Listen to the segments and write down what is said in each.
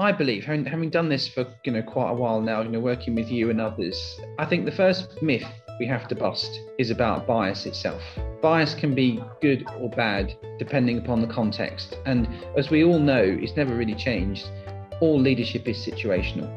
I believe, having, having done this for you know quite a while now, you know, working with you and others, I think the first myth we have to bust is about bias itself. Bias can be good or bad depending upon the context, and as we all know, it's never really changed. All leadership is situational.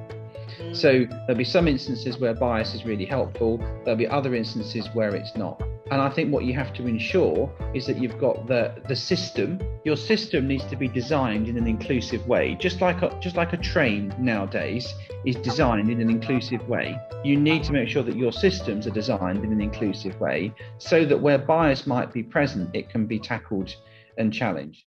So there'll be some instances where bias is really helpful. There'll be other instances where it's not. And I think what you have to ensure is that you've got the the system. Your system needs to be designed in an inclusive way, just like a, just like a train nowadays is designed in an inclusive way. You need to make sure that your systems are designed in an inclusive way, so that where bias might be present, it can be tackled and challenged.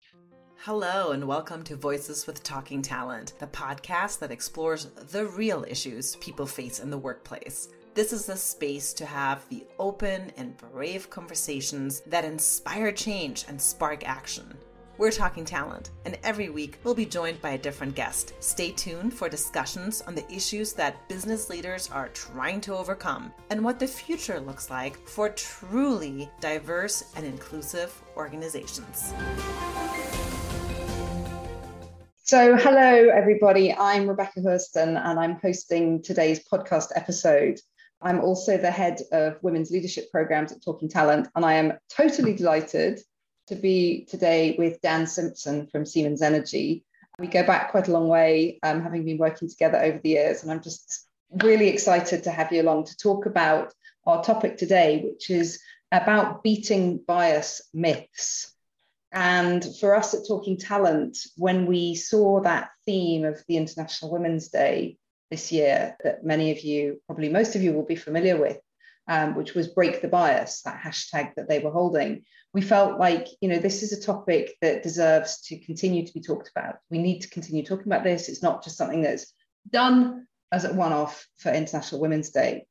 Hello, and welcome to Voices with Talking Talent, the podcast that explores the real issues people face in the workplace. This is the space to have the open and brave conversations that inspire change and spark action. We're talking talent, and every week we'll be joined by a different guest. Stay tuned for discussions on the issues that business leaders are trying to overcome and what the future looks like for truly diverse and inclusive organizations. So, hello, everybody. I'm Rebecca Hurston, and I'm hosting today's podcast episode. I'm also the head of women's leadership programs at Talking Talent, and I am totally delighted to be today with Dan Simpson from Siemens Energy. We go back quite a long way, um, having been working together over the years, and I'm just really excited to have you along to talk about our topic today, which is about beating bias myths. And for us at Talking Talent, when we saw that theme of the International Women's Day this year that many of you, probably most of you, will be familiar with, um, which was break the bias, that hashtag that they were holding. We felt like, you know, this is a topic that deserves to continue to be talked about. We need to continue talking about this. It's not just something that's done as a one off for International Women's Day.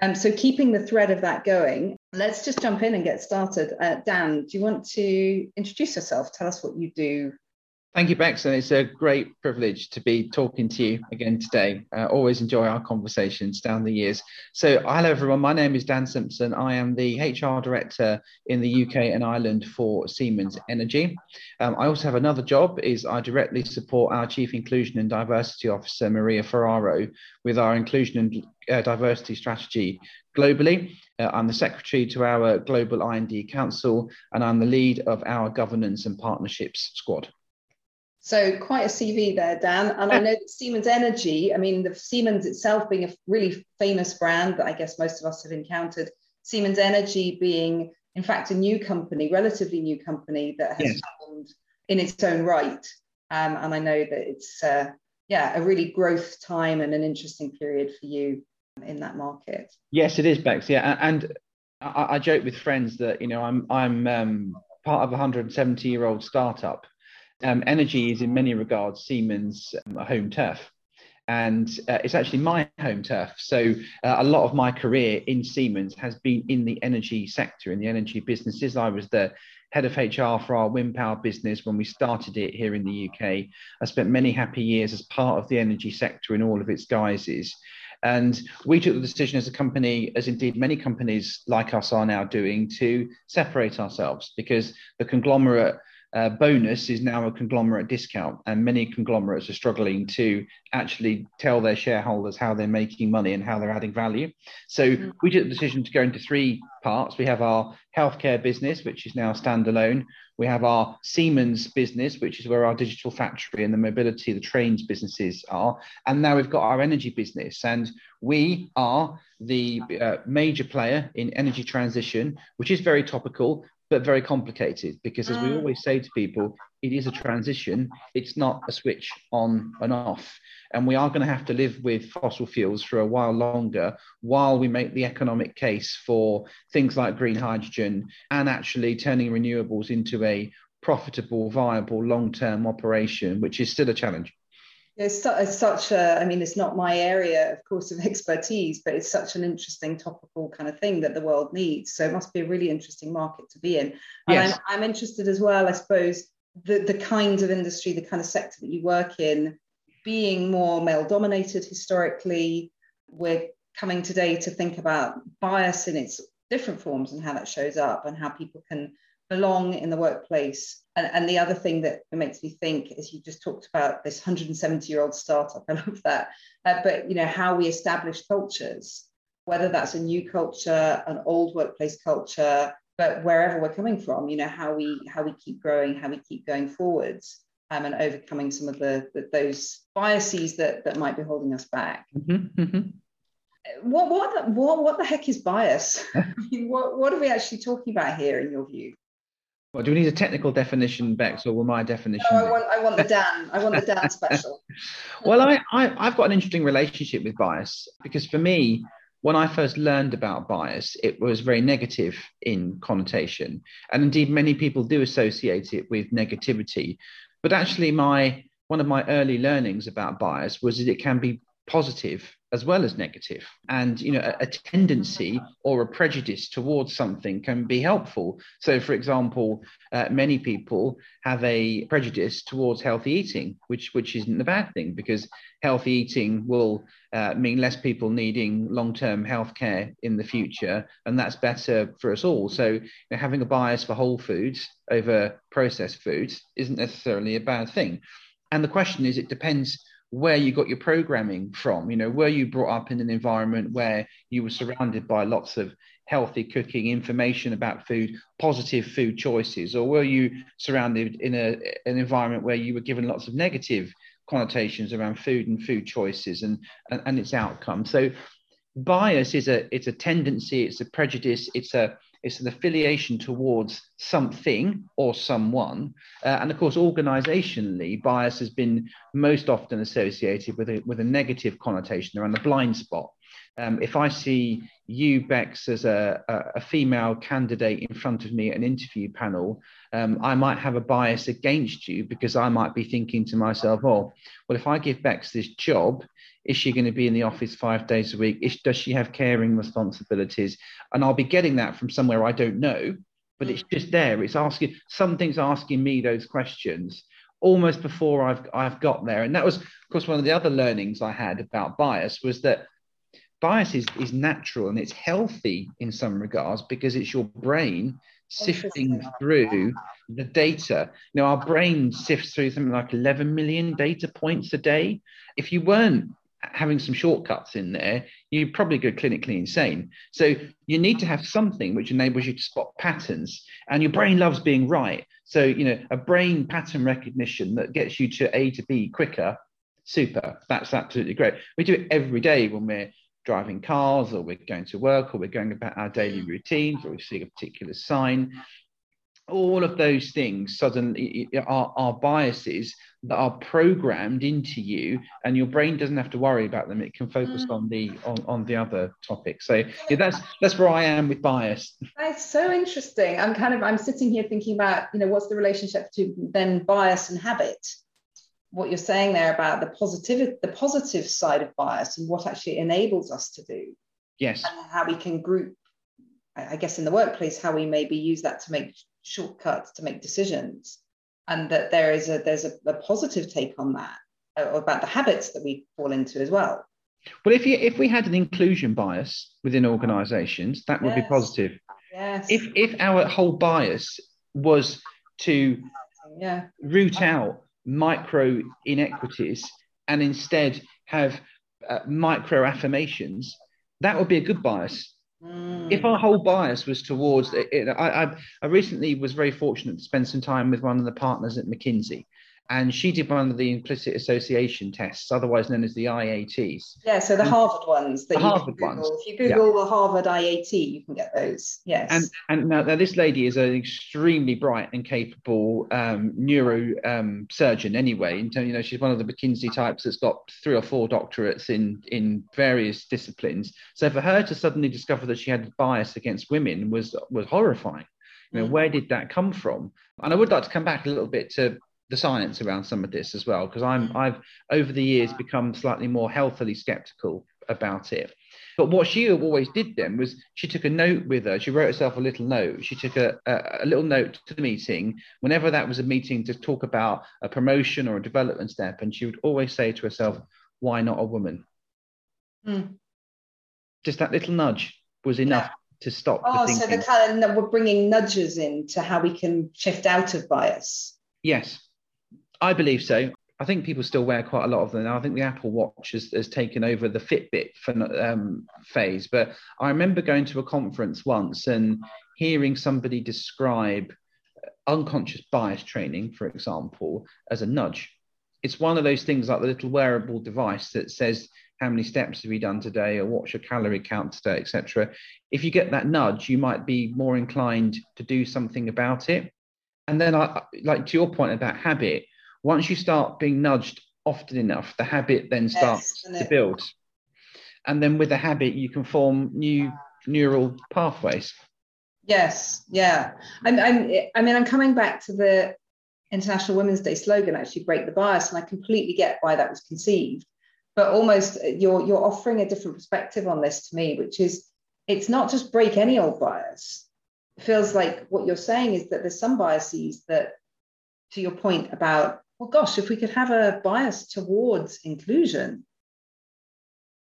Um, so, keeping the thread of that going, let's just jump in and get started. Uh, Dan, do you want to introduce yourself? Tell us what you do Thank you, and it's a great privilege to be talking to you again today. Uh, always enjoy our conversations down the years. So, hello everyone. My name is Dan Simpson. I am the HR director in the UK and Ireland for Siemens Energy. Um, I also have another job. Is I directly support our Chief Inclusion and Diversity Officer Maria Ferraro with our inclusion and uh, diversity strategy globally. Uh, I'm the secretary to our global IND council, and I'm the lead of our governance and partnerships squad. So quite a CV there, Dan. And I know that Siemens Energy, I mean, the Siemens itself being a really famous brand that I guess most of us have encountered, Siemens Energy being, in fact, a new company, relatively new company that has yes. formed in its own right. Um, and I know that it's, uh, yeah, a really growth time and an interesting period for you in that market. Yes, it is, Bex. Yeah, and I, I joke with friends that you know I'm I'm um, part of a 170 year old startup um, energy is in many regards Siemens' um, home turf. And uh, it's actually my home turf. So uh, a lot of my career in Siemens has been in the energy sector, in the energy businesses. I was the head of HR for our wind power business when we started it here in the UK. I spent many happy years as part of the energy sector in all of its guises. And we took the decision as a company, as indeed many companies like us are now doing, to separate ourselves because the conglomerate uh, bonus is now a conglomerate discount, and many conglomerates are struggling to actually tell their shareholders how they're making money and how they're adding value. So mm-hmm. we took the decision to go into three parts. We have our healthcare business, which is now standalone. We have our Siemens business, which is where our digital factory and the mobility, the trains businesses are. And now we've got our energy business. And we are the uh, major player in energy transition, which is very topical, but very complicated because, as we mm. always say to people, it is a transition. It's not a switch on and off. And we are going to have to live with fossil fuels for a while longer while we make the economic case for things like green hydrogen and actually turning renewables into a profitable, viable, long term operation, which is still a challenge. It's, su- it's such a, I mean, it's not my area, of course, of expertise, but it's such an interesting topical kind of thing that the world needs. So it must be a really interesting market to be in. And yes. I'm, I'm interested as well, I suppose, the, the kind of industry, the kind of sector that you work in, being more male dominated historically. We're coming today to think about bias in its different forms and how that shows up and how people can belong in the workplace. And, and the other thing that makes me think is you just talked about this 170 year old startup. I love that. Uh, but you know how we establish cultures, whether that's a new culture, an old workplace culture, but wherever we're coming from, you know how we how we keep growing, how we keep going forwards. Um, and overcoming some of the, the, those biases that that might be holding us back. Mm-hmm, mm-hmm what what what what the heck is bias? I mean, what what are we actually talking about here, in your view? Well, do we need a technical definition, Bex, or will my definition? No, I want I want the Dan. I want the Dan special. well, I, I I've got an interesting relationship with bias because for me, when I first learned about bias, it was very negative in connotation, and indeed many people do associate it with negativity. But actually, my one of my early learnings about bias was that it can be positive as well as negative. And you know a, a, tendency or a prejudice towards something can be helpful. So for example uh, many people have a prejudice towards healthy eating which which isn't a bad thing because healthy eating will uh, mean less people needing long-term health care in the future and that's better for us all. So you know, having a bias for whole foods over processed foods isn't necessarily a bad thing. And the question is it depends where you got your programming from. You know, were you brought up in an environment where you were surrounded by lots of healthy cooking, information about food, positive food choices, or were you surrounded in a an environment where you were given lots of negative connotations around food and food choices and and, and its outcome? So bias is a it's a tendency, it's a prejudice, it's a it's an affiliation towards something or someone. Uh, and of course, organizationally, bias has been most often associated with a, with a negative connotation around the blind spot. Um, if I see you, Bex, as a, a, female candidate in front of me at an interview panel, um, I might have a bias against you because I might be thinking to myself, oh, well, if I give Bex this job, is she going to be in the office five days a week? Is, does she have caring responsibilities? And I'll be getting that from somewhere I don't know, but it's mm. just there. It's asking something's asking me those questions almost before I've I've got there. And that was, of course, one of the other learnings I had about bias was that bias is, is natural and it's healthy in some regards because it's your brain sifting through the data. Now, our brain sifts through something like 11 million data points a day. If you weren't having some shortcuts in there, you probably go clinically insane. So you need to have something which enables you to spot patterns. And your brain loves being right. So, you know, a brain pattern recognition that gets you to A to B quicker, super. That's absolutely great. We do it every day when we're driving cars or we're going to work or we're going about our daily mm. routines or we see a particular sign all of those things suddenly are, are biases that are programmed into you and your brain doesn't have to worry about them. It can focus mm. on the on, on the other topic. So yeah, that's that's where i am with bias. That's so interesting. I'm kind of i'm sitting here thinking about you know what's the relationship to then bias and habit? What you're saying there about the positive the positive side of bias and what actually enables us to do. Yes. And how we can group i guess in the workplace how we maybe use that to make shortcuts to make decisions and that there is a there's a, a positive take on that uh, about the habits that we fall into as well well if you if we had an inclusion bias within organizations that would yes. be positive yes. if if our whole bias was to yeah. root out micro inequities and instead have uh, micro affirmations that would be a good bias Mm. If our whole bias was towards it, I, I, I recently was very fortunate to spend some time with one of the partners at McKinsey, and she did one of the implicit association tests, otherwise known as the IATs. Yeah, so the Harvard ones. That the Harvard Google. ones. If you Google yeah. the Harvard IAT, you can get those. Yes. And and now, now this lady is an extremely bright and capable um, neuro um, surgeon. Anyway, and you know she's one of the McKinsey types that's got three or four doctorates in in various disciplines. So for her to suddenly discover that she had bias against women was was horrifying. You know, mm. where did that come from? And I would like to come back a little bit to the science around some of this as well because i'm mm. i've over the years become slightly more healthily skeptical about it but what she always did then was she took a note with her she wrote herself a little note she took a, a, a little note to the meeting whenever that was a meeting to talk about a promotion or a development step and she would always say to herself why not a woman mm. just that little nudge was enough to stop. Oh, the so the kind of we're bringing nudges in to how we can shift out of bias. Yes, I believe so. I think people still wear quite a lot of them now. I think the Apple Watch has, has taken over the Fitbit um, phase. But I remember going to a conference once and hearing somebody describe unconscious bias training, for example, as a nudge. It's one of those things like the little wearable device that says how many steps have you done today or what's your calorie count today, etc. If you get that nudge, you might be more inclined to do something about it. And then, I like to your point about habit, once you start being nudged often enough, the habit then starts yes, to build. And then with the habit, you can form new neural pathways. Yes, yeah. I'm, I'm, I mean, I'm coming back to the International Women's Day slogan, actually, break the bias. And I completely get why that was conceived. But almost uh, you're, you're offering a different perspective on this to me, which is it's not just break any old bias. It feels like what you're saying is that there's some biases that, to your point about well, gosh, if we could have a bias towards inclusion,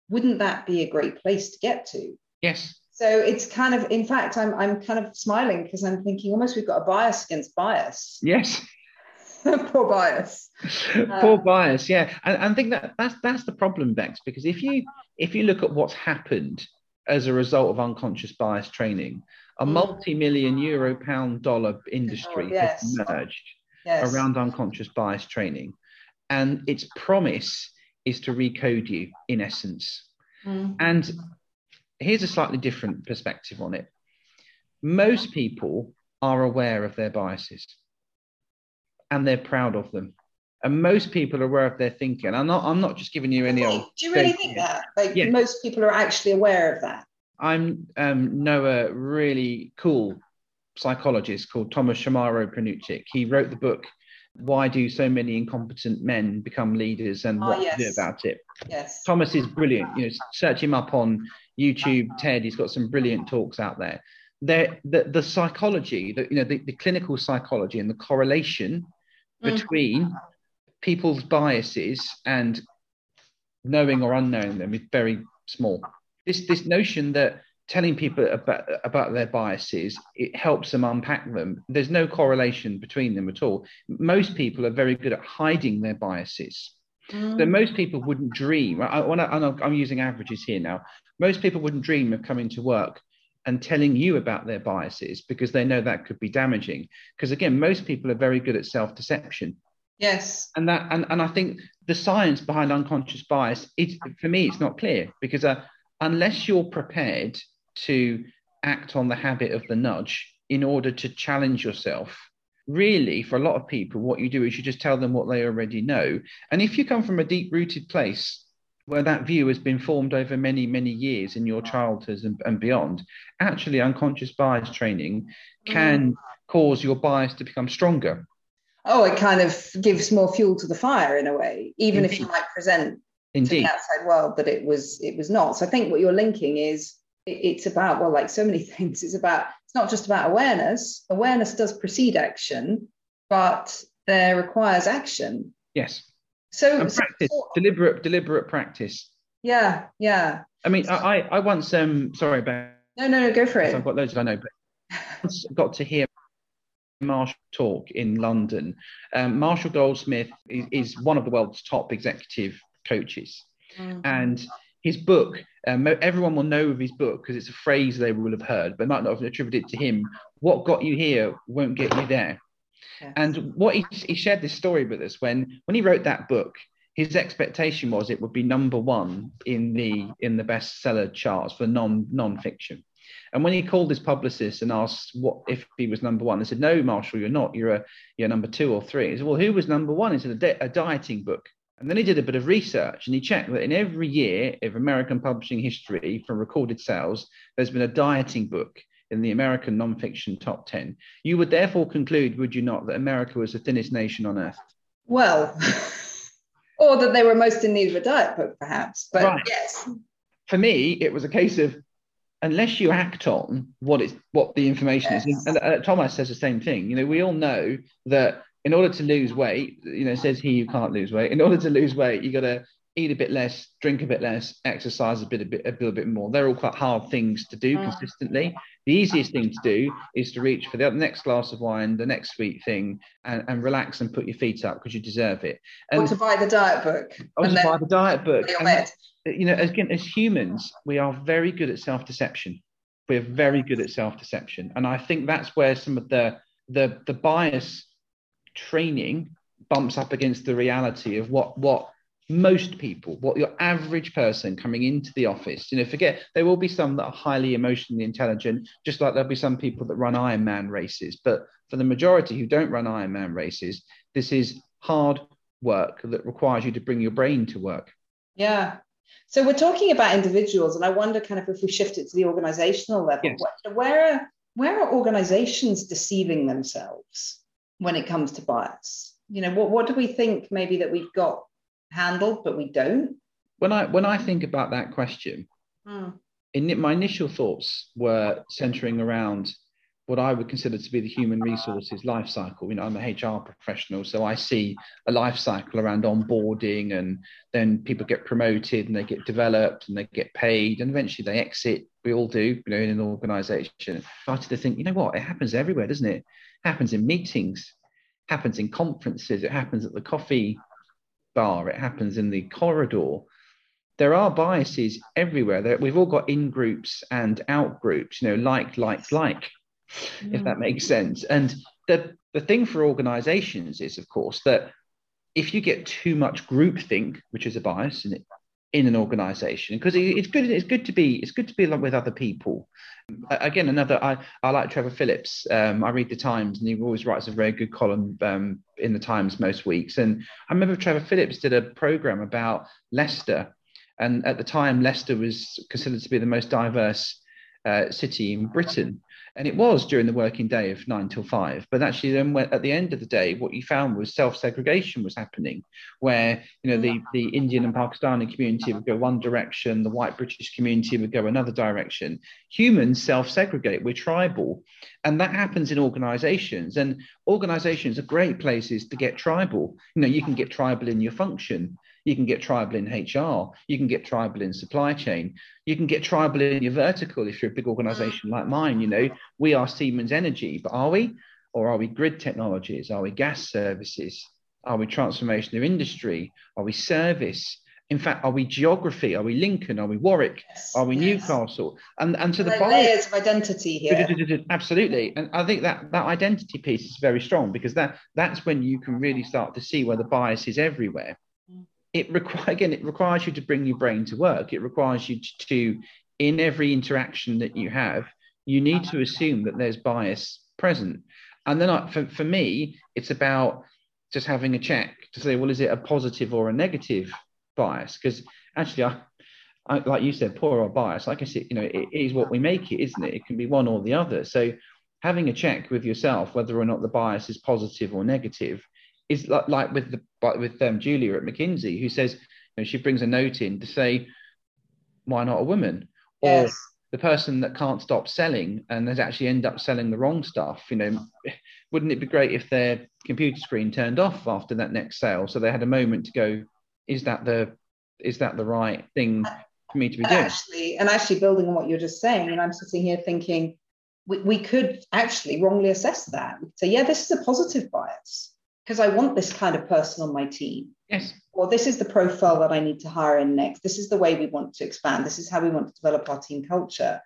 wouldn't that be a great place to get to? Yes. So it's kind of, in fact, I'm I'm kind of smiling because I'm thinking almost we've got a bias against bias. Yes. Poor bias. Poor uh, bias, yeah. And, and I think that that's that's the problem, Bex, because if you if you look at what's happened as a result of unconscious bias training, a mm. multi-million euro pound dollar industry oh, yes. has emerged yes. around unconscious bias training. And its promise is to recode you in essence. Mm. And here's a slightly different perspective on it. Most people are aware of their biases and they're proud of them. And most people are aware of their thinking. I'm not, I'm not just giving you any old. Do you really think that? Like yeah. most people are actually aware of that? I'm um, a really cool psychologist called Thomas Chamorro-Premuzic. He wrote the book why do so many incompetent men become leaders and oh, what yes. to do about it. Yes. Thomas is brilliant. You know, search him up on YouTube, TED. He's got some brilliant talks out there. There, the, the psychology, the, you know, the, the clinical psychology and the correlation mm. between people's biases and knowing or unknowing them is very small. This this notion that telling people about, about their biases, it helps them unpack them. There's no correlation between them at all. Most people are very good at hiding their biases. Mm. So most people wouldn't dream. I, when I, I'm using averages here now. Most people wouldn't dream of coming to work and telling you about their biases because they know that could be damaging. Because again, most people are very good at self-deception. Yes. And that and, and I think the science behind unconscious bias, it for me, it's not clear because uh, unless you're prepared to act on the habit of the nudge in order to challenge yourself. Really, for a lot of people, what you do is you just tell them what they already know. And if you come from a deep rooted place where that view has been formed over many, many years in your childhood and, and beyond, actually, unconscious bias training can mm. cause your bias to become stronger. Oh, it kind of gives more fuel to the fire in a way, even Indeed. if you might present Indeed. to the outside world that it was it was not. So I think what you're linking is it's about well like so many things it's about it's not just about awareness. Awareness does precede action but there requires action. Yes. So, and practice so, deliberate deliberate practice. Yeah yeah. I mean i i once um sorry about no no no go for it. I've got loads i know but got to hear Marshall talk in London. Um, Marshall Goldsmith is, is, one of the world's top executive coaches, mm-hmm. and his book, um, everyone will know of his book because it's a phrase they will have heard, but might not have attributed it to him. What got you here won't get you there. Yes. And what he, he shared this story with us when when he wrote that book, his expectation was it would be number one in the in the bestseller charts for non non-fiction. And when he called his publicist and asked what if he was number one, they said, "No, Marshall, you're not. You're a you're number two or three. He said, "Well, who was number one?" He said, "A, di- a dieting book." And then he did a bit of research and he checked that in every year of American publishing history from recorded sales, there's been a dieting book in the American nonfiction top 10. You would therefore conclude, would you not, that America was the thinnest nation on earth? Well, or that they were most in need of a diet book, perhaps. But right. yes. For me, it was a case of unless you act on what is what the information yes. is, and uh, Thomas says the same thing. You know, we all know that in order to lose weight, you know, says he you can't lose weight. In order to lose weight, you got to eat a bit less, drink a bit less, exercise a bit, a bit, a little bit more. They're all quite hard things to do mm. consistently. The easiest thing to do is to reach for the next glass of wine, the next sweet thing, and, and relax and put your feet up because you deserve it. And or to buy the diet book. Or to buy the diet book. And, you know, again, as humans, we are very good at self-deception. We're very good at self-deception, and I think that's where some of the the the bias training bumps up against the reality of what what most people, what your average person coming into the office, you know, forget there will be some that are highly emotionally intelligent, just like there'll be some people that run Ironman races. But for the majority who don't run Ironman races, this is hard work that requires you to bring your brain to work. Yeah. So we're talking about individuals, and I wonder kind of if we shift it to the organizational level, yes. where are where are organizations deceiving themselves when it comes to bias? You know, what, what do we think maybe that we've got handled, but we don't? When I when I think about that question, mm. in my initial thoughts were centering around what I would consider to be the human resources life cycle. You know, I'm a HR professional, so I see a life cycle around onboarding, and then people get promoted and they get developed and they get paid, and eventually they exit. We all do, you know, in an organization. I started to think, you know what, it happens everywhere, doesn't it? it happens in meetings, happens in conferences, it happens at the coffee bar, it happens in the corridor. There are biases everywhere. We've all got in groups and out groups, you know, like, like, like, mm. if that mm. makes sense. And the, the thing for organizations is, of course, that if you get too much groupthink, which is a bias, and in an organization because it's good it's good to be it's good to be along with other people again another i i like trevor phillips um, i read the times and he always writes a very good column um, in the times most weeks and i remember trevor phillips did a program about leicester and at the time leicester was considered to be the most diverse uh, city in britain and it was during the working day of nine till five. But actually, then when, at the end of the day, what you found was self segregation was happening, where you know the the Indian and Pakistani community would go one direction, the white British community would go another direction. Humans self segregate. We're tribal, and that happens in organisations. And organisations are great places to get tribal. You know, you can get tribal in your function. You can get tribal in HR. You can get tribal in supply chain. You can get tribal in your vertical if you're a big mm. organization like mine. You know, we are Siemens Energy, but are we? Or are we grid technologies? Are we gas services? Are we transformation of industry? Are we service? In fact, are we geography? Are we Lincoln? Are we Warwick? Yes, are we yes. Newcastle? And and to the layers of identity here. Absolutely, and I think that that identity piece is very strong because that that's when you can really start to see where the bias is everywhere it require again it requires you to bring your brain to work. It requires you to in every interaction that you have you need to assume that there's bias present. And then I, for, for me it's about just having a check to say well is it a positive or a negative bias? Because actually I, I, like you said poor or bias. Like i said you know it is what we make it isn't it? It can be one or the other. So having a check with yourself whether or not the bias is positive or negative is like, like with the with um, Julia at McKinsey, who says you know, she brings a note in to say, why not a woman? Yes. Or the person that can't stop selling and has actually end up selling the wrong stuff. You know, wouldn't it be great if their computer screen turned off after that next sale, so they had a moment to go, is that the is that the right thing for me to be and doing? Actually, and actually building on what you're just saying, and I'm sitting here thinking. We, we could actually wrongly assess that. So, yeah, this is a positive bias because I want this kind of person on my team. Yes. Or this is the profile that I need to hire in next. This is the way we want to expand. This is how we want to develop our team culture.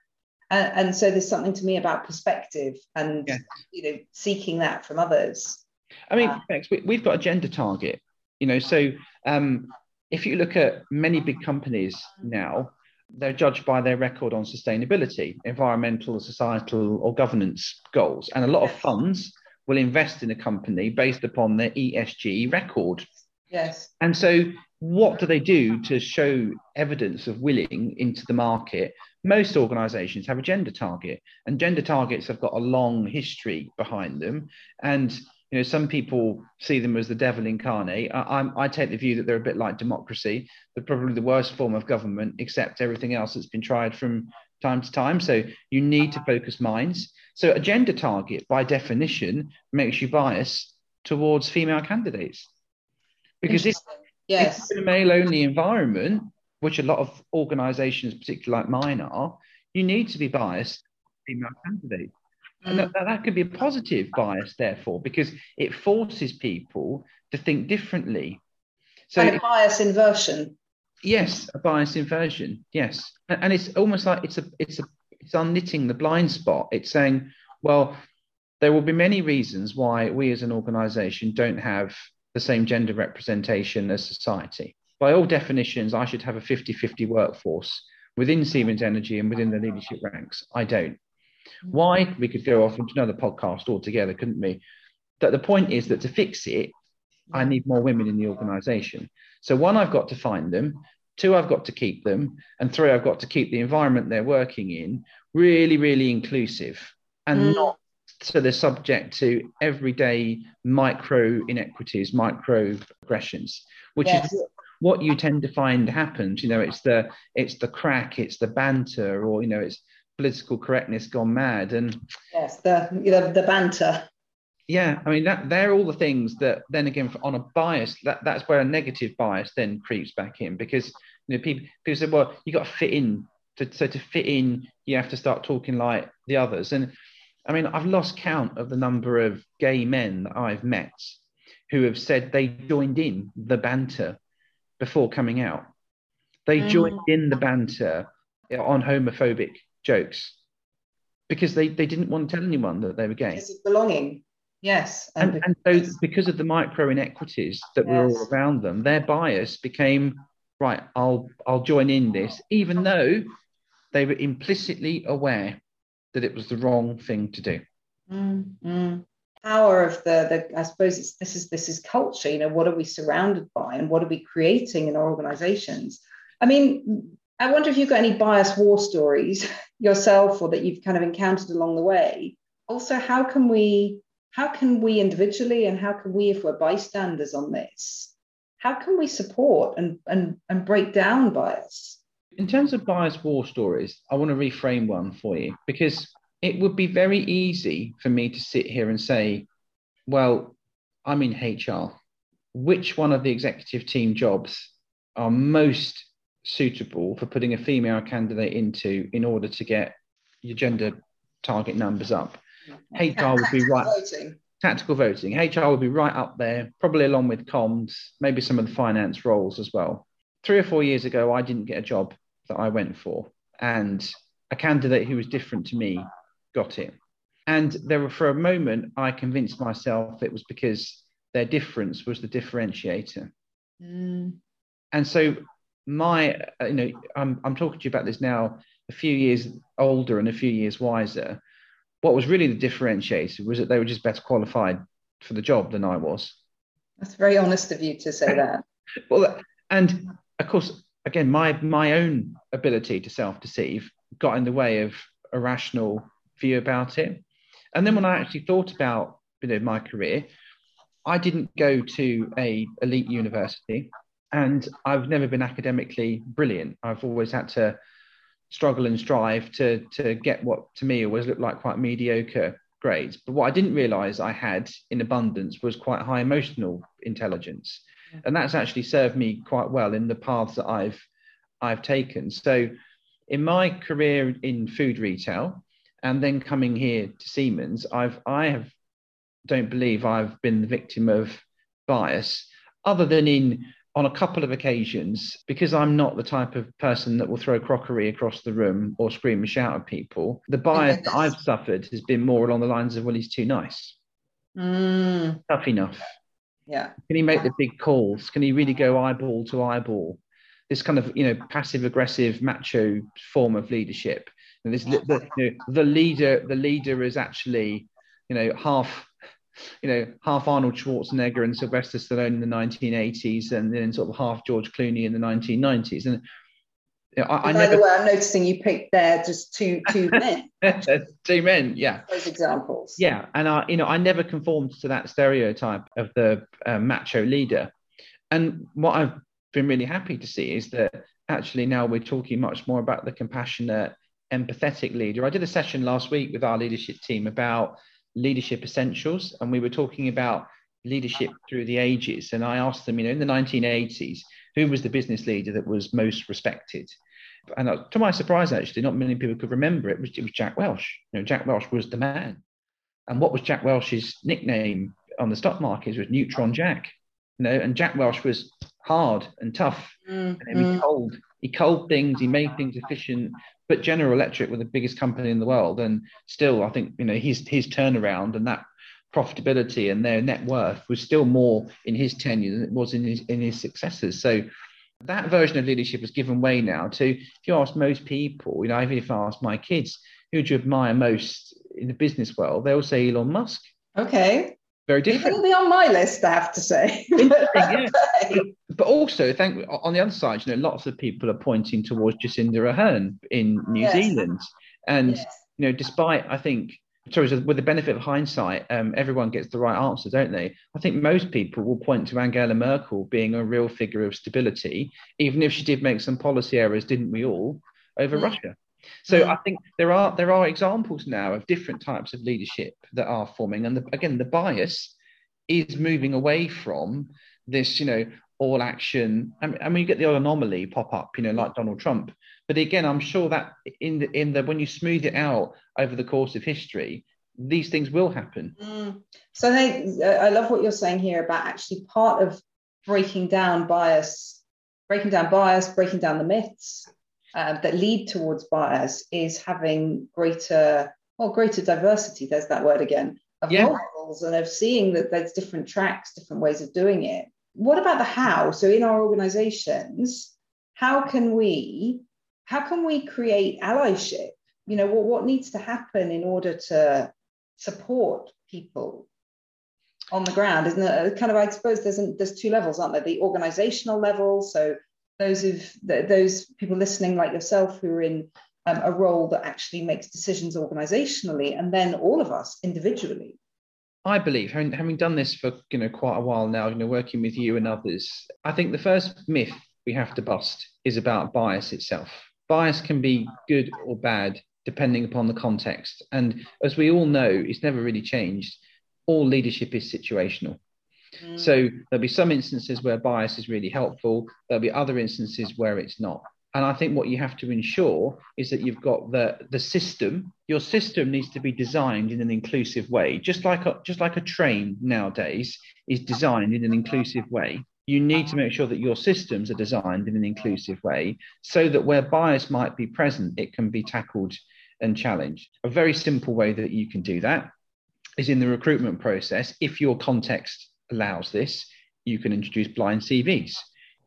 And, and so there's something to me about perspective and yes. you know seeking that from others. I mean, uh, we, have got a gender target. You know, so um, if you look at many big companies now, they're judged by their record on sustainability, environmental, societal, or governance goals, and a lot of funds will invest in a company based upon their ESG record. Yes. And so, what do they do to show evidence of willing into the market? Most organizations have a gender target, and gender targets have got a long history behind them. And you know, some people see them as the devil incarnate. I, I, take the view that they're a bit like democracy. They're probably the worst form of government, except everything else that's been tried from time to time. So you need to focus minds. So a gender target, by definition, makes you biased towards female candidates. Because if, Yes. in a male only environment, which a lot of organizations, particularly like mine are, you need to be biased female candidates. And mm. that, that could be a positive bias, therefore, because it forces people to think differently. So, and a bias inversion. Yes, a bias inversion. Yes, and, and, it's almost like it's a it's a it's unknitting the blind spot. It's saying, well, there will be many reasons why we as an organisation don't have the same gender representation as society. By all definitions, I should have a 50-50 workforce within Siemens Energy and within the leadership ranks. I don't. Why? We could go off into another podcast altogether, couldn't we? But the point is that to fix it, I need more women in the organization. So, one, I've got to find them. Two, I've got to keep them. And three, I've got to keep the environment they're working in really, really inclusive and mm. not so they're subject to everyday micro inequities, micro aggressions, which yes. is what you tend to find happens. You know, it's the it's the crack, it's the banter, or you know, it's political correctness gone mad. And yes, the the, the banter. Yeah, I mean that they're all the things that then again on a bias that that's where a negative bias then creeps back in because you know people people say well you got to fit in to, so to fit in you have to start talking like the others and I mean I've lost count of the number of gay men that I've met who have said they joined in the banter before coming out they mm. joined in the banter on homophobic jokes because they, they didn't want to tell anyone that they were gay. Because of belonging. Yes. And, and, and so because of the micro inequities that yes. were all around them, their bias became right, I'll I'll join in this, even though they were implicitly aware that it was the wrong thing to do. Mm-hmm. Power of the, the I suppose it's this is this is culture. You know, what are we surrounded by and what are we creating in our organizations? I mean, I wonder if you've got any bias war stories yourself or that you've kind of encountered along the way. Also, how can we how can we individually and how can we, if we're bystanders on this, how can we support and and, and break down bias? In terms of bias war stories, I want to reframe one for you because it would be very easy for me to sit here and say, well, I'm in HR. Which one of the executive team jobs are most suitable for putting a female candidate into in order to get your gender target numbers up. HR would be right. Voting. Tactical voting. HR would be right up there, probably along with comms, maybe some of the finance roles as well. Three or four years ago, I didn't get a job that I went for, and a candidate who was different to me got it. And there were, for a moment, I convinced myself it was because their difference was the differentiator. Mm. And so my uh, you know I'm I'm talking to you about this now a few years older and a few years wiser. What was really the differentiator was that they were just better qualified for the job than I was. That's very honest of you to say that. well, and of course, again, my my own ability to self-deceive got in the way of a rational view about it. And then when I actually thought about you know my career, I didn't go to a elite university and I've never been academically brilliant. I've always had to struggle and strive to to get what to me always looked like quite mediocre grades. But what I didn't realize I had in abundance was quite high emotional intelligence. And that's actually served me quite well in the paths that I've I've taken. So in my career in food retail and then coming here to Siemens, I've I have don't believe I've been the victim of bias other than in on a couple of occasions, because I'm not the type of person that will throw crockery across the room or scream and shout at people, the bias that I've suffered has been more along the lines of, well, he's too nice. Mm. Tough enough. Yeah. Can he make the big calls? Can he really go eyeball to eyeball? This kind of, you know, passive aggressive macho form of leadership. And this, the, you know, the leader, the leader is actually, you know, half you know, half Arnold Schwarzenegger and Sylvester Stallone in the 1980s, and then sort of half George Clooney in the 1990s. And you know, I, I by never... the way, I'm noticing you picked there just two two men. two men, yeah. Those examples. Yeah, and I, you know, I never conformed to that stereotype of the uh, macho leader. And what I've been really happy to see is that actually now we're talking much more about the compassionate, empathetic leader. I did a session last week with our leadership team about leadership essentials, and we were talking about leadership through the ages, and I asked them, you know, in the 1980s, who was the business leader that was most respected? And uh, to my surprise, actually, not many people could remember it. Was, it was Jack Welch. You know, Jack Welch was the man. And what was Jack Welch's nickname on the stock markets was Neutron Jack. You know, and Jack Welch was hard and tough, mm, and he mm. cold. He cold things. He made things efficient. But General Electric were the biggest company in the world, and still, I think you know his his turnaround and that profitability and their net worth was still more in his tenure than it was in his in his successors. So that version of leadership has given way now to if you ask most people, you know, even if I ask my kids, who do you admire most in the business world, they'll say Elon Musk. Okay. Very different. You're on my list, I have to say. yeah. But also, thank on the other side, you know, lots of people are pointing towards Jacinda Ardern in New yes. Zealand, and yes. you know, despite I think sorry, with the benefit of hindsight, um, everyone gets the right answer, don't they? I think most people will point to Angela Merkel being a real figure of stability, even if she did make some policy errors, didn't we all, over mm. Russia? So mm. I think there are there are examples now of different types of leadership that are forming, and the, again, the bias is moving away from this, you know, all action. I mean, I mean, you get the odd anomaly pop up, you know, like Donald Trump, but again, I'm sure that in the in the when you smooth it out over the course of history, these things will happen. Mm. So I think I love what you're saying here about actually part of breaking down bias, breaking down bias, breaking down the myths uh, that lead towards bias is having greater, well, greater diversity. There's that word again of yeah. models and of seeing that there's different tracks, different ways of doing it. What about the how? So in our organizations, how can we how can we create allyship? You know, what, what needs to happen in order to support people on the ground? Isn't it kind of, I suppose there's, there's two levels, aren't there? The organizational level. So those of those people listening like yourself who are in um, a role that actually makes decisions organizationally, and then all of us individually. I believe, having, having done this for you know quite a while now, you know, working with you and others, I think the first myth we have to bust is about bias itself bias can be good or bad depending upon the context. And as we all know, it's never really changed. All leadership is situational. So there'll be some instances where bias is really helpful. There'll be other instances where it's not. And I think what you have to ensure is that you've got the the system. Your system needs to be designed in an inclusive way, just like a, just like a train nowadays is designed in an inclusive way you need to make sure that your systems are designed in an inclusive way so that where bias might be present, it can be tackled and challenged. A very simple way that you can do that is in the recruitment process. If your context allows this, you can introduce blind CVs.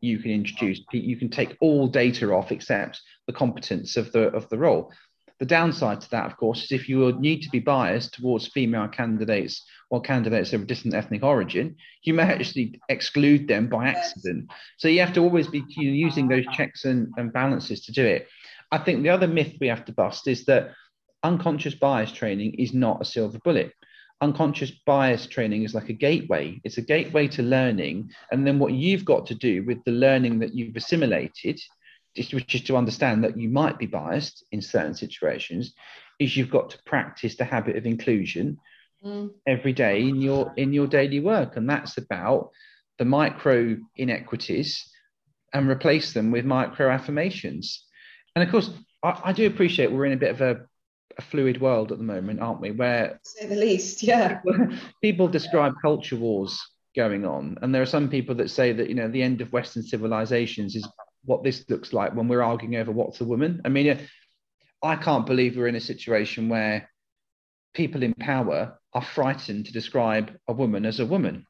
You can introduce, you can take all data off except the competence of the of the role. The downside to that, of course, is if you need to be biased towards female candidates or candidates of a distant ethnic origin, you may actually exclude them by accident. So you have to always be using those checks and, and balances to do it. I think the other myth we have to bust is that unconscious bias training is not a silver bullet. Unconscious bias training is like a gateway. It's a gateway to learning. And then what you've got to do with the learning that you've assimilated which is to understand that you might be biased in certain situations, is you've got to practice the habit of inclusion mm. every day in your in your daily work, and that's about the micro inequities and replace them with micro affirmations. And of course, I, I do appreciate we're in a bit of a, a fluid world at the moment, aren't we? Where, say the least, yeah. people describe culture wars going on, and there are some people that say that you know the end of Western civilizations is what this looks like when we're arguing over what's a woman. I mean, I can't believe we're in a situation where people in power are frightened to describe a woman as a woman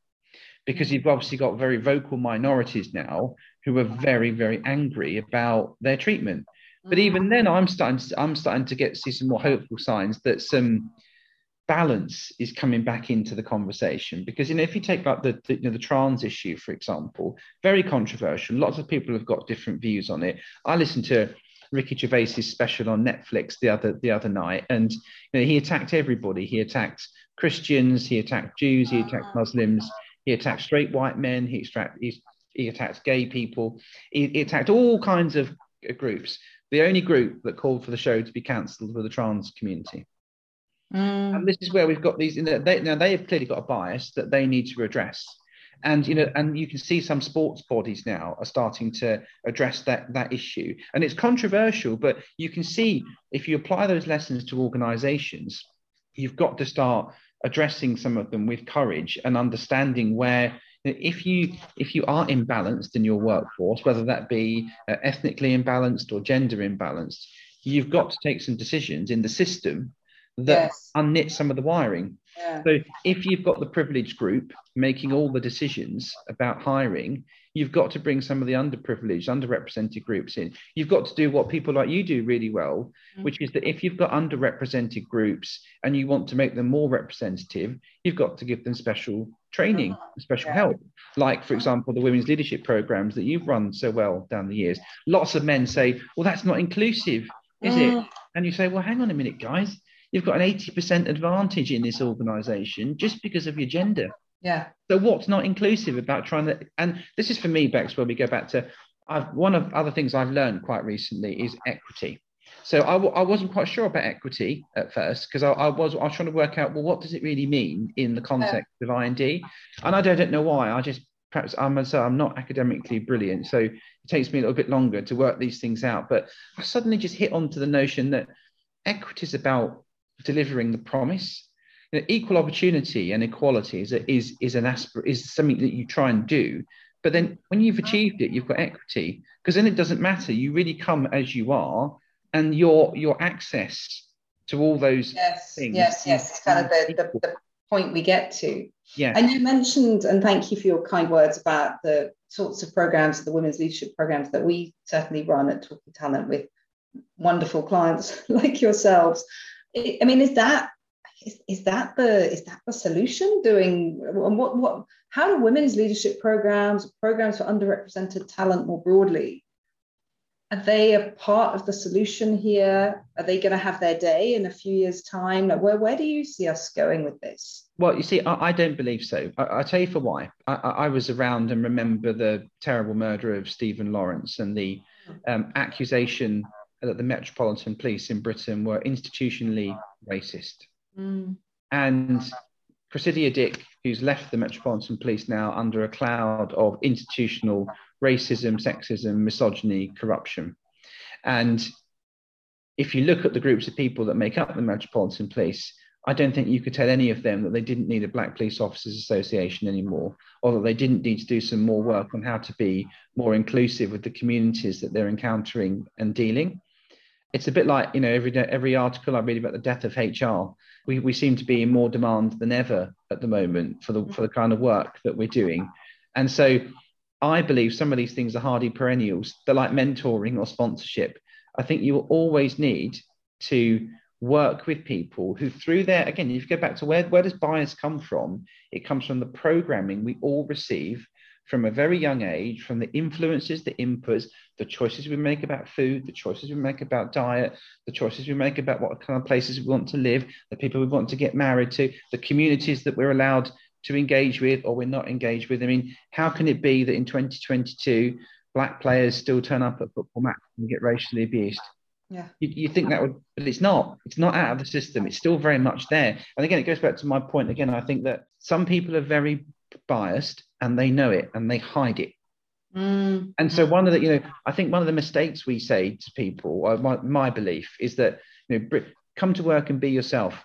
because you've obviously got very vocal minorities now who are very, very angry about their treatment. But even mm. then, I'm starting to, I'm starting to get see some more hopeful signs that some balance is coming back into the conversation. Because you know if you take like the, the, you know the trans issue for example very controversial. Lots of people have got different views on it. I listened to ricky gervais's special on netflix the other the other night and you know he attacked everybody. He attacked christians he attacked jews he attacked ah. muslims he attacked straight white men he attacked he, he attacked gay people he, he attacked all kinds of uh, groups the only group that called for the show to be cancelled were the trans community Mm. And this is where we've got these. You know, they, now they have clearly got a bias that they need to address, and you know, and you can see some sports bodies now are starting to address that that issue, and it's controversial, but you can see if you apply those lessons to organisations, you've got to start addressing some of them with courage and understanding where if you if you are imbalanced in your workforce whether that be uh, ethnically imbalanced or gender imbalanced you've got to take some decisions in the system that yes. unknit some of the wiring yeah. so if you've got the privileged group making all the decisions about hiring you've got to bring some of the underprivileged underrepresented groups in you've got to do what people like you do really well mm-hmm. which is that if you've got underrepresented groups and you want to make them more representative you've got to give them special training, uh-huh. special yeah. help. Like, for example, the women's leadership programs that you've run so well down the years. Lots of men say, well, that's not inclusive, is mm. it? And you say, well, hang on a minute, guys. You've got an 80% advantage in this organization just because of your gender. Yeah. So what's not inclusive about trying to, and this is for me, Bex, where we go back to, I've, one of other things I've learned quite recently is equity. So I w- I wasn't quite sure about equity at first because I, I, was I was trying to work out well what does it really mean in the context yeah. of IND, and I don't, don't know why. I just perhaps I'm so I'm not academically brilliant, so it takes me a little bit longer to work these things out. But I suddenly just hit onto the notion that equity is about delivering the promise. You know, equal opportunity and equality is a, is is an aspir- is something that you try and do. But then when you've achieved it, you've got equity because then it doesn't matter. You really come as you are and your your access to all those yes, things. Yes, yes, it's kind of the, the, the point we get to. Yeah. And you mentioned, and thank you for your kind words about the sorts of programs, the women's leadership programs that we certainly run at Talking Talent with wonderful clients like yourselves. I mean, is that is, is that the is that the solution? Doing and what what how do women's leadership programs, programs for underrepresented talent more broadly, are they a part of the solution here? Are they going to have their day in a few years' time? Where, where do you see us going with this? Well, you see, I, I don't believe so. I, will tell you for why. I, I, was around and remember the terrible murder of Stephen Lawrence and the um, accusation that the Metropolitan Police in Britain were institutionally racist. Mm. And Cressida Dick, who's left the Metropolitan Police now under a cloud of institutional racism, sexism, misogyny, corruption. And if you look at the groups of people that make up the Metropolitan Police, I don't think you could tell any of them that they didn't need a Black Police Officers Association anymore, or that they didn't need to do some more work on how to be more inclusive with the communities that they're encountering and dealing. It's a bit like, you know, every every article I read about the death of HR, we, we seem to be in more demand than ever at the moment for the for the kind of work that we're doing. And so I believe some of these things are hardy perennials. They're like mentoring or sponsorship. I think you will always need to work with people who, through their, again, if you go back to where, where does bias come from? It comes from the programming we all receive from a very young age, from the influences, the inputs, the choices we make about food, the choices we make about diet, the choices we make about what kind of places we want to live, the people we want to get married to, the communities that we're allowed to engage with or we're not engaged with. I mean, how can it be that in 2022 black players still turn up at football matches and get racially abused? Yeah. You, you, think that would, but it's not. It's not out of the system. It's still very much there. And again, it goes back to my point. Again, I think that some people are very biased and they know it and they hide it. Mm. And so one of the, you know, I think one of the mistakes we say to people, or my, my belief is that, you know, come to work and be yourself.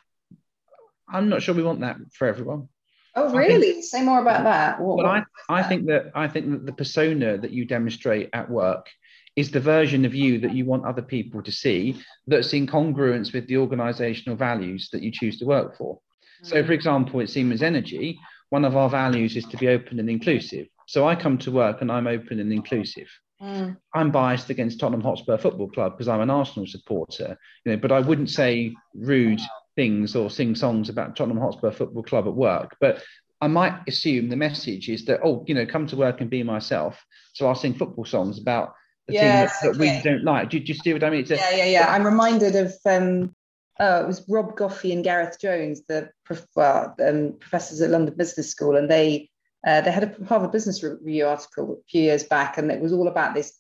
I'm not sure we want that for everyone. Oh, really? Think, Say more about that. What, well, I, I think that I think that the persona that you demonstrate at work is the version of you that you want other people to see that's in congruence with the organizational values that you choose to work for. Mm. So, for example, at Siemens Energy, one of our values is to be open and inclusive. So I come to work and I'm open and inclusive. Mm. I'm biased against Tottenham Hotspur Football Club because I'm an Arsenal supporter, you know, but I wouldn't say rude things or sing songs about Tottenham Hotspur Football Club at work. But I might assume the message is that, oh, you know, come to work and be myself. So I'll sing football songs about the yes, team that, that okay. we don't like. Do, do, you see what I mean? A, yeah, yeah, yeah. I'm reminded of um, oh, it was Rob Goffee and Gareth Jones, the well, um, professors at London Business School, and they uh, they had a Harvard Business Review article a few years back, and it was all about this.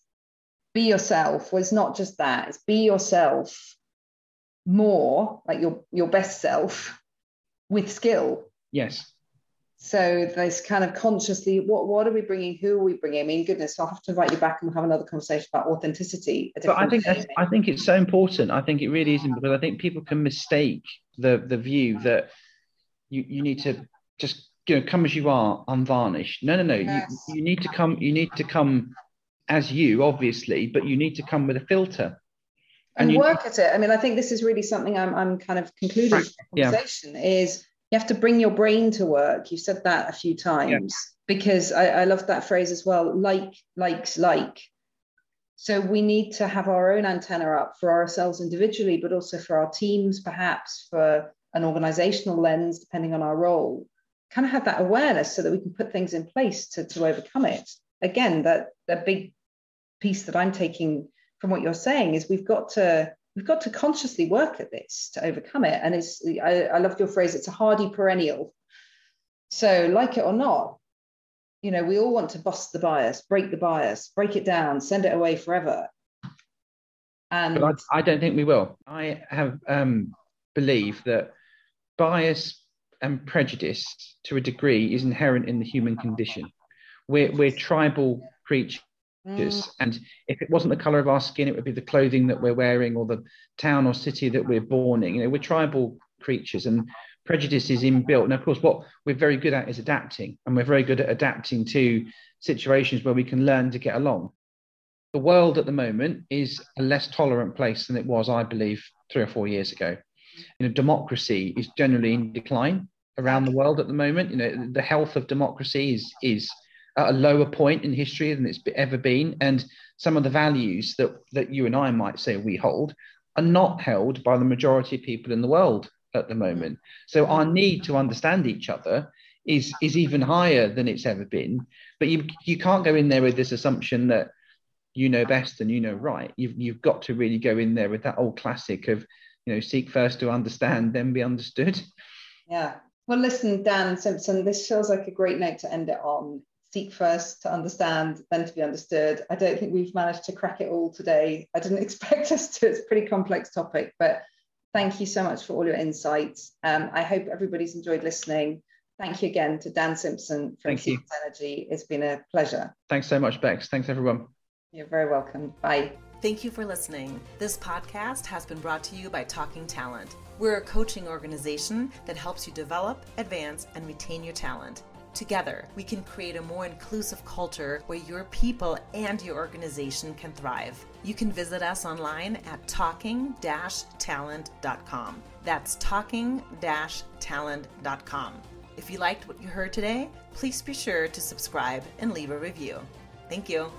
Be yourself. Well, it's not just that; it's be yourself more like your your best self with skill yes so there's kind of consciously what what are we bringing? Who are we bringing? I mean goodness i'll have to invite you back and we'll have another conversation about authenticity but i think that's, i think it's so important. I think it really isn't because i think people can mistake the the view that you you need to just you know come as you are unvarnished. No no no. Yes. you, you need to come you need to come as you obviously but you need to come with a filter. And, and work at it. I mean, I think this is really something I'm, I'm kind of concluding right. the conversation yeah. is you have to bring your brain to work. You've said that a few times yeah. because I, I love that phrase as well. Like, likes, like. So we need to have our own antenna up for ourselves individually, but also for our teams, perhaps for an organizational lens, depending on our role. Kind of have that awareness so that we can put things in place to, to overcome it. Again, that that big piece that I'm taking from what you're saying is we've got to we've got to consciously work at this to overcome it. And it's I, I love your phrase it's a hardy perennial. So like it or not you know we all want to bust the bias break the bias break it down send it away forever. And but I, I don't think we will. I have um believe that bias and prejudice to a degree is inherent in the human condition. We're, we're tribal creatures Mm. And if it wasn't the color of our skin, it would be the clothing that we're wearing or the town or city that we're born in. You know, we're tribal creatures and prejudice is inbuilt. And of course, what we're very good at is adapting, and we're very good at adapting to situations where we can learn to get along. The world at the moment is a less tolerant place than it was, I believe, three or four years ago. You know, democracy is generally in decline around the world at the moment. You know, the health of democracy is is at a lower point in history than it's ever been. And some of the values that, that you and I might say we hold are not held by the majority of people in the world at the moment. So our need to understand each other is is even higher than it's ever been. But you you can't go in there with this assumption that you know best and you know right. You've you've got to really go in there with that old classic of you know seek first to understand, then be understood. Yeah. Well, listen, Dan Simpson, this feels like a great note to end it on seek first to understand, then to be understood. I don't think we've managed to crack it all today. I didn't expect us to. It's a pretty complex topic, but thank you so much for all your insights. Um, I hope everybody's enjoyed listening. Thank you again to Dan Simpson from Siemens Energy. It's been a pleasure. Thanks so much, Bex. Thanks, everyone. You're very welcome. Bye. Thank you for listening. This podcast has been brought to you by Talking Talent. We're a coaching organization that helps you develop, advance, and retain your talent. Together, we can create a more inclusive culture where your people and your organization can thrive. You can visit us online at talking talent.com. That's talking talent.com. If you liked what you heard today, please be sure to subscribe and leave a review. Thank you.